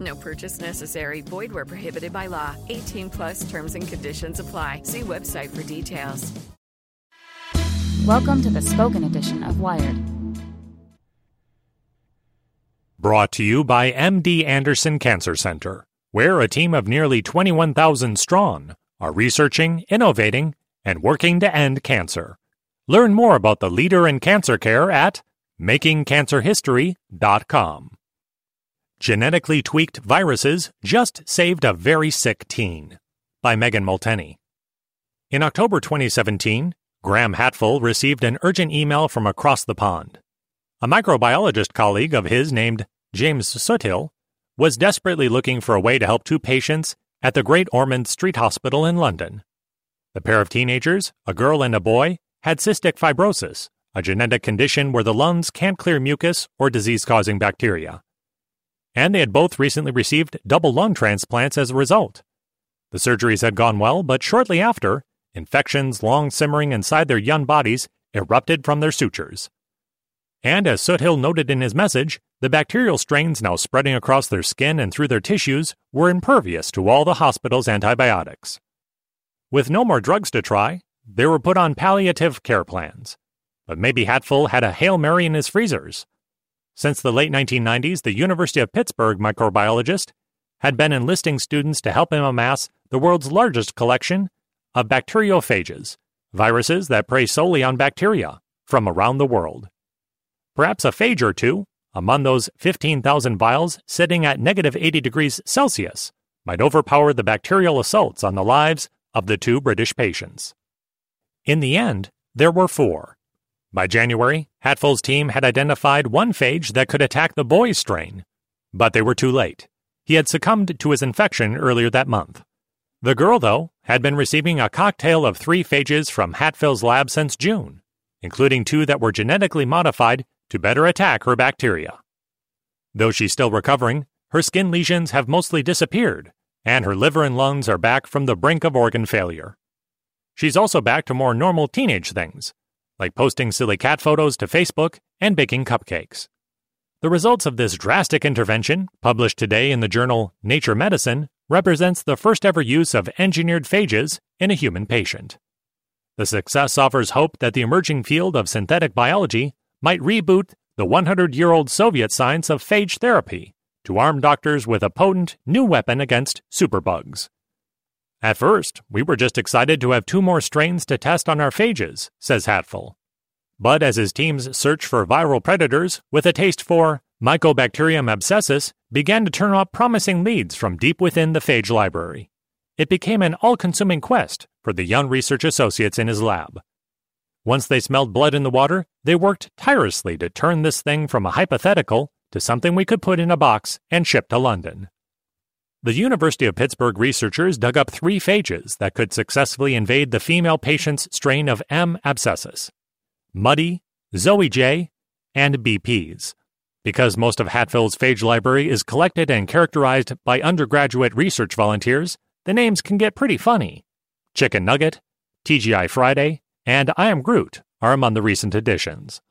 No purchase necessary. Void where prohibited by law. 18 plus terms and conditions apply. See website for details. Welcome to the spoken edition of Wired. Brought to you by MD Anderson Cancer Center, where a team of nearly 21,000 strong are researching, innovating, and working to end cancer. Learn more about the leader in cancer care at makingcancerhistory.com. Genetically tweaked viruses just saved a very sick teen by Megan Molteni. In October 2017, Graham Hatfull received an urgent email from across the pond. A microbiologist colleague of his named James Soothill was desperately looking for a way to help two patients at the Great Ormond Street Hospital in London. The pair of teenagers, a girl and a boy, had cystic fibrosis, a genetic condition where the lungs can't clear mucus or disease causing bacteria. And they had both recently received double lung transplants as a result. The surgeries had gone well, but shortly after, infections long simmering inside their young bodies erupted from their sutures. And as Soothill noted in his message, the bacterial strains now spreading across their skin and through their tissues were impervious to all the hospital's antibiotics. With no more drugs to try, they were put on palliative care plans. But maybe Hatfull had a Hail Mary in his freezers. Since the late 1990s, the University of Pittsburgh microbiologist had been enlisting students to help him amass the world's largest collection of bacteriophages, viruses that prey solely on bacteria from around the world. Perhaps a phage or two, among those 15,000 vials sitting at negative 80 degrees Celsius, might overpower the bacterial assaults on the lives of the two British patients. In the end, there were four. By January, Hatfull's team had identified one phage that could attack the boy's strain, but they were too late. He had succumbed to his infection earlier that month. The girl, though, had been receiving a cocktail of three phages from Hatfull's lab since June, including two that were genetically modified to better attack her bacteria. Though she's still recovering, her skin lesions have mostly disappeared, and her liver and lungs are back from the brink of organ failure. She's also back to more normal teenage things, like posting silly cat photos to Facebook and baking cupcakes. The results of this drastic intervention, published today in the journal Nature Medicine, represents the first ever use of engineered phages in a human patient. The success offers hope that the emerging field of synthetic biology might reboot the 100 year old Soviet science of phage therapy to arm doctors with a potent new weapon against superbugs. At first, we were just excited to have two more strains to test on our phages, says Hatfull. But as his team's search for viral predators with a taste for Mycobacterium abscessus began to turn up promising leads from deep within the phage library, it became an all consuming quest for the young research associates in his lab. Once they smelled blood in the water, they worked tirelessly to turn this thing from a hypothetical to something we could put in a box and ship to London. The University of Pittsburgh researchers dug up three phages that could successfully invade the female patient's strain of M. abscessus Muddy, Zoe J, and BPs. Because most of Hatfull's phage library is collected and characterized by undergraduate research volunteers, the names can get pretty funny. Chicken Nugget, TGI Friday, and I Am Groot are among the recent additions.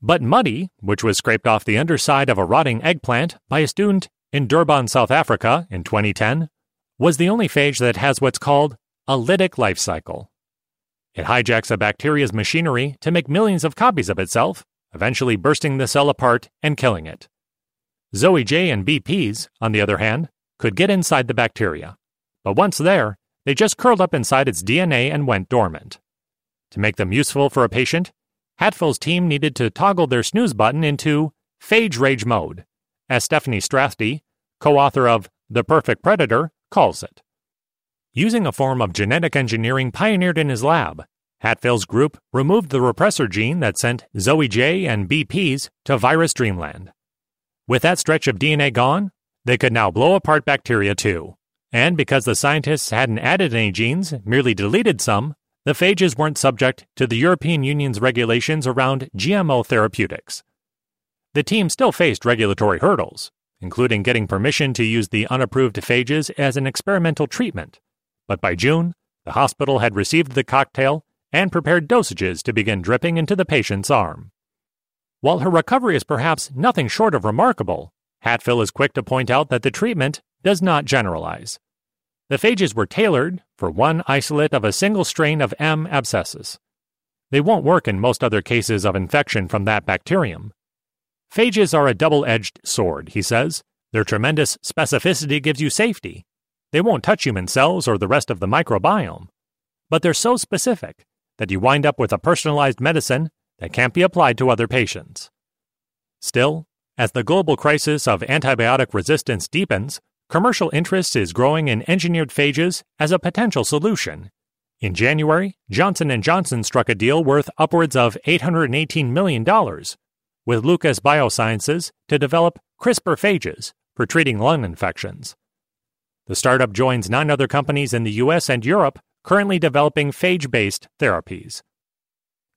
But Muddy, which was scraped off the underside of a rotting eggplant by a student in Durban, South Africa in 2010, was the only phage that has what's called a lytic life cycle. It hijacks a bacteria's machinery to make millions of copies of itself, eventually bursting the cell apart and killing it. Zoe J and BPs, on the other hand, could get inside the bacteria. But once there, they just curled up inside its DNA and went dormant. To make them useful for a patient, Hatfull's team needed to toggle their snooze button into phage rage mode, as Stephanie Strathdee, co author of The Perfect Predator, calls it. Using a form of genetic engineering pioneered in his lab, Hatfull's group removed the repressor gene that sent Zoe J and BPs to virus dreamland. With that stretch of DNA gone, they could now blow apart bacteria too. And because the scientists hadn't added any genes, merely deleted some, the phages weren't subject to the European Union's regulations around GMO therapeutics. The team still faced regulatory hurdles, including getting permission to use the unapproved phages as an experimental treatment. But by June, the hospital had received the cocktail and prepared dosages to begin dripping into the patient's arm. While her recovery is perhaps nothing short of remarkable, Hatfull is quick to point out that the treatment does not generalize. The phages were tailored for one isolate of a single strain of M. abscessus. They won't work in most other cases of infection from that bacterium. Phages are a double edged sword, he says. Their tremendous specificity gives you safety. They won't touch human cells or the rest of the microbiome. But they're so specific that you wind up with a personalized medicine that can't be applied to other patients. Still, as the global crisis of antibiotic resistance deepens, commercial interest is growing in engineered phages as a potential solution. In January, Johnson & Johnson struck a deal worth upwards of $818 million with Locus Biosciences to develop CRISPR phages for treating lung infections. The startup joins nine other companies in the US and Europe currently developing phage based therapies.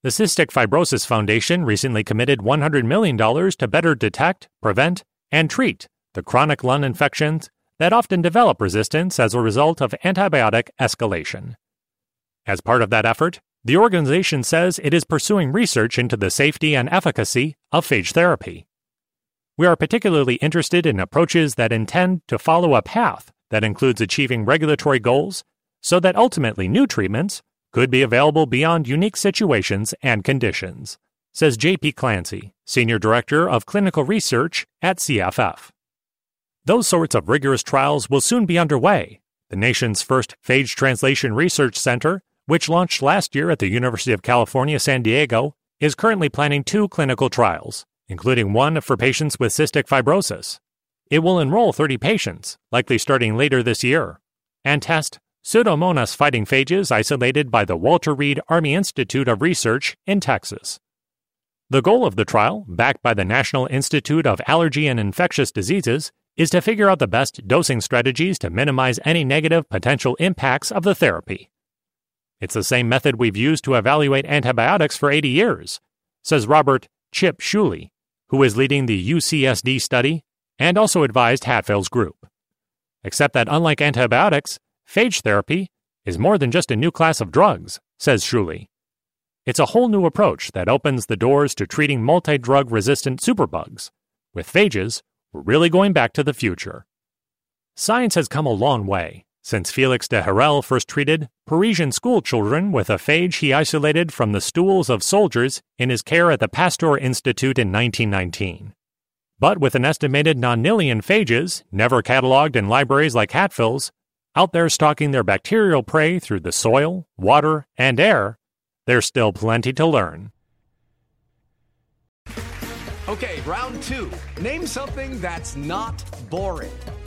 The Cystic Fibrosis Foundation recently committed $100 million to better detect, prevent, and treat the chronic lung infections that often develop resistance as a result of antibiotic escalation. As part of that effort, the organization says it is pursuing research into the safety and efficacy of phage therapy. We are particularly interested in approaches that intend to follow a path that includes achieving regulatory goals so that ultimately new treatments could be available beyond unique situations and conditions, says J.P. Clancy, Senior Director of Clinical Research at CFF. Those sorts of rigorous trials will soon be underway. The nation's first phage translation research center, which launched last year at the University of California, San Diego, is currently planning two clinical trials, including one for patients with cystic fibrosis. It will enroll 30 patients, likely starting later this year, and test Pseudomonas fighting phages isolated by the Walter Reed Army Institute of Research in Texas. The goal of the trial, backed by the National Institute of Allergy and Infectious Diseases, is to figure out the best dosing strategies to minimize any negative potential impacts of the therapy. It's the same method we've used to evaluate antibiotics for 80 years, says Robert Chip Schooley, who is leading the UCSD study and also advised Hatfull's group. Except that unlike antibiotics, phage therapy is more than just a new class of drugs, says Schooley. It's a whole new approach that opens the doors to treating multi drug resistant superbugs. With phages, we're really going back to the future. Science has come a long way since Felix de Herelle first treated Parisian schoolchildren with a phage he isolated from the stools of soldiers in his care at the Pasteur Institute in 1919. But with an estimated nonillion phages, never cataloged in libraries like Hatfull's, out there stalking their bacterial prey through the soil, water, and air, there's still plenty to learn. Okay, round two. Name something that's not boring.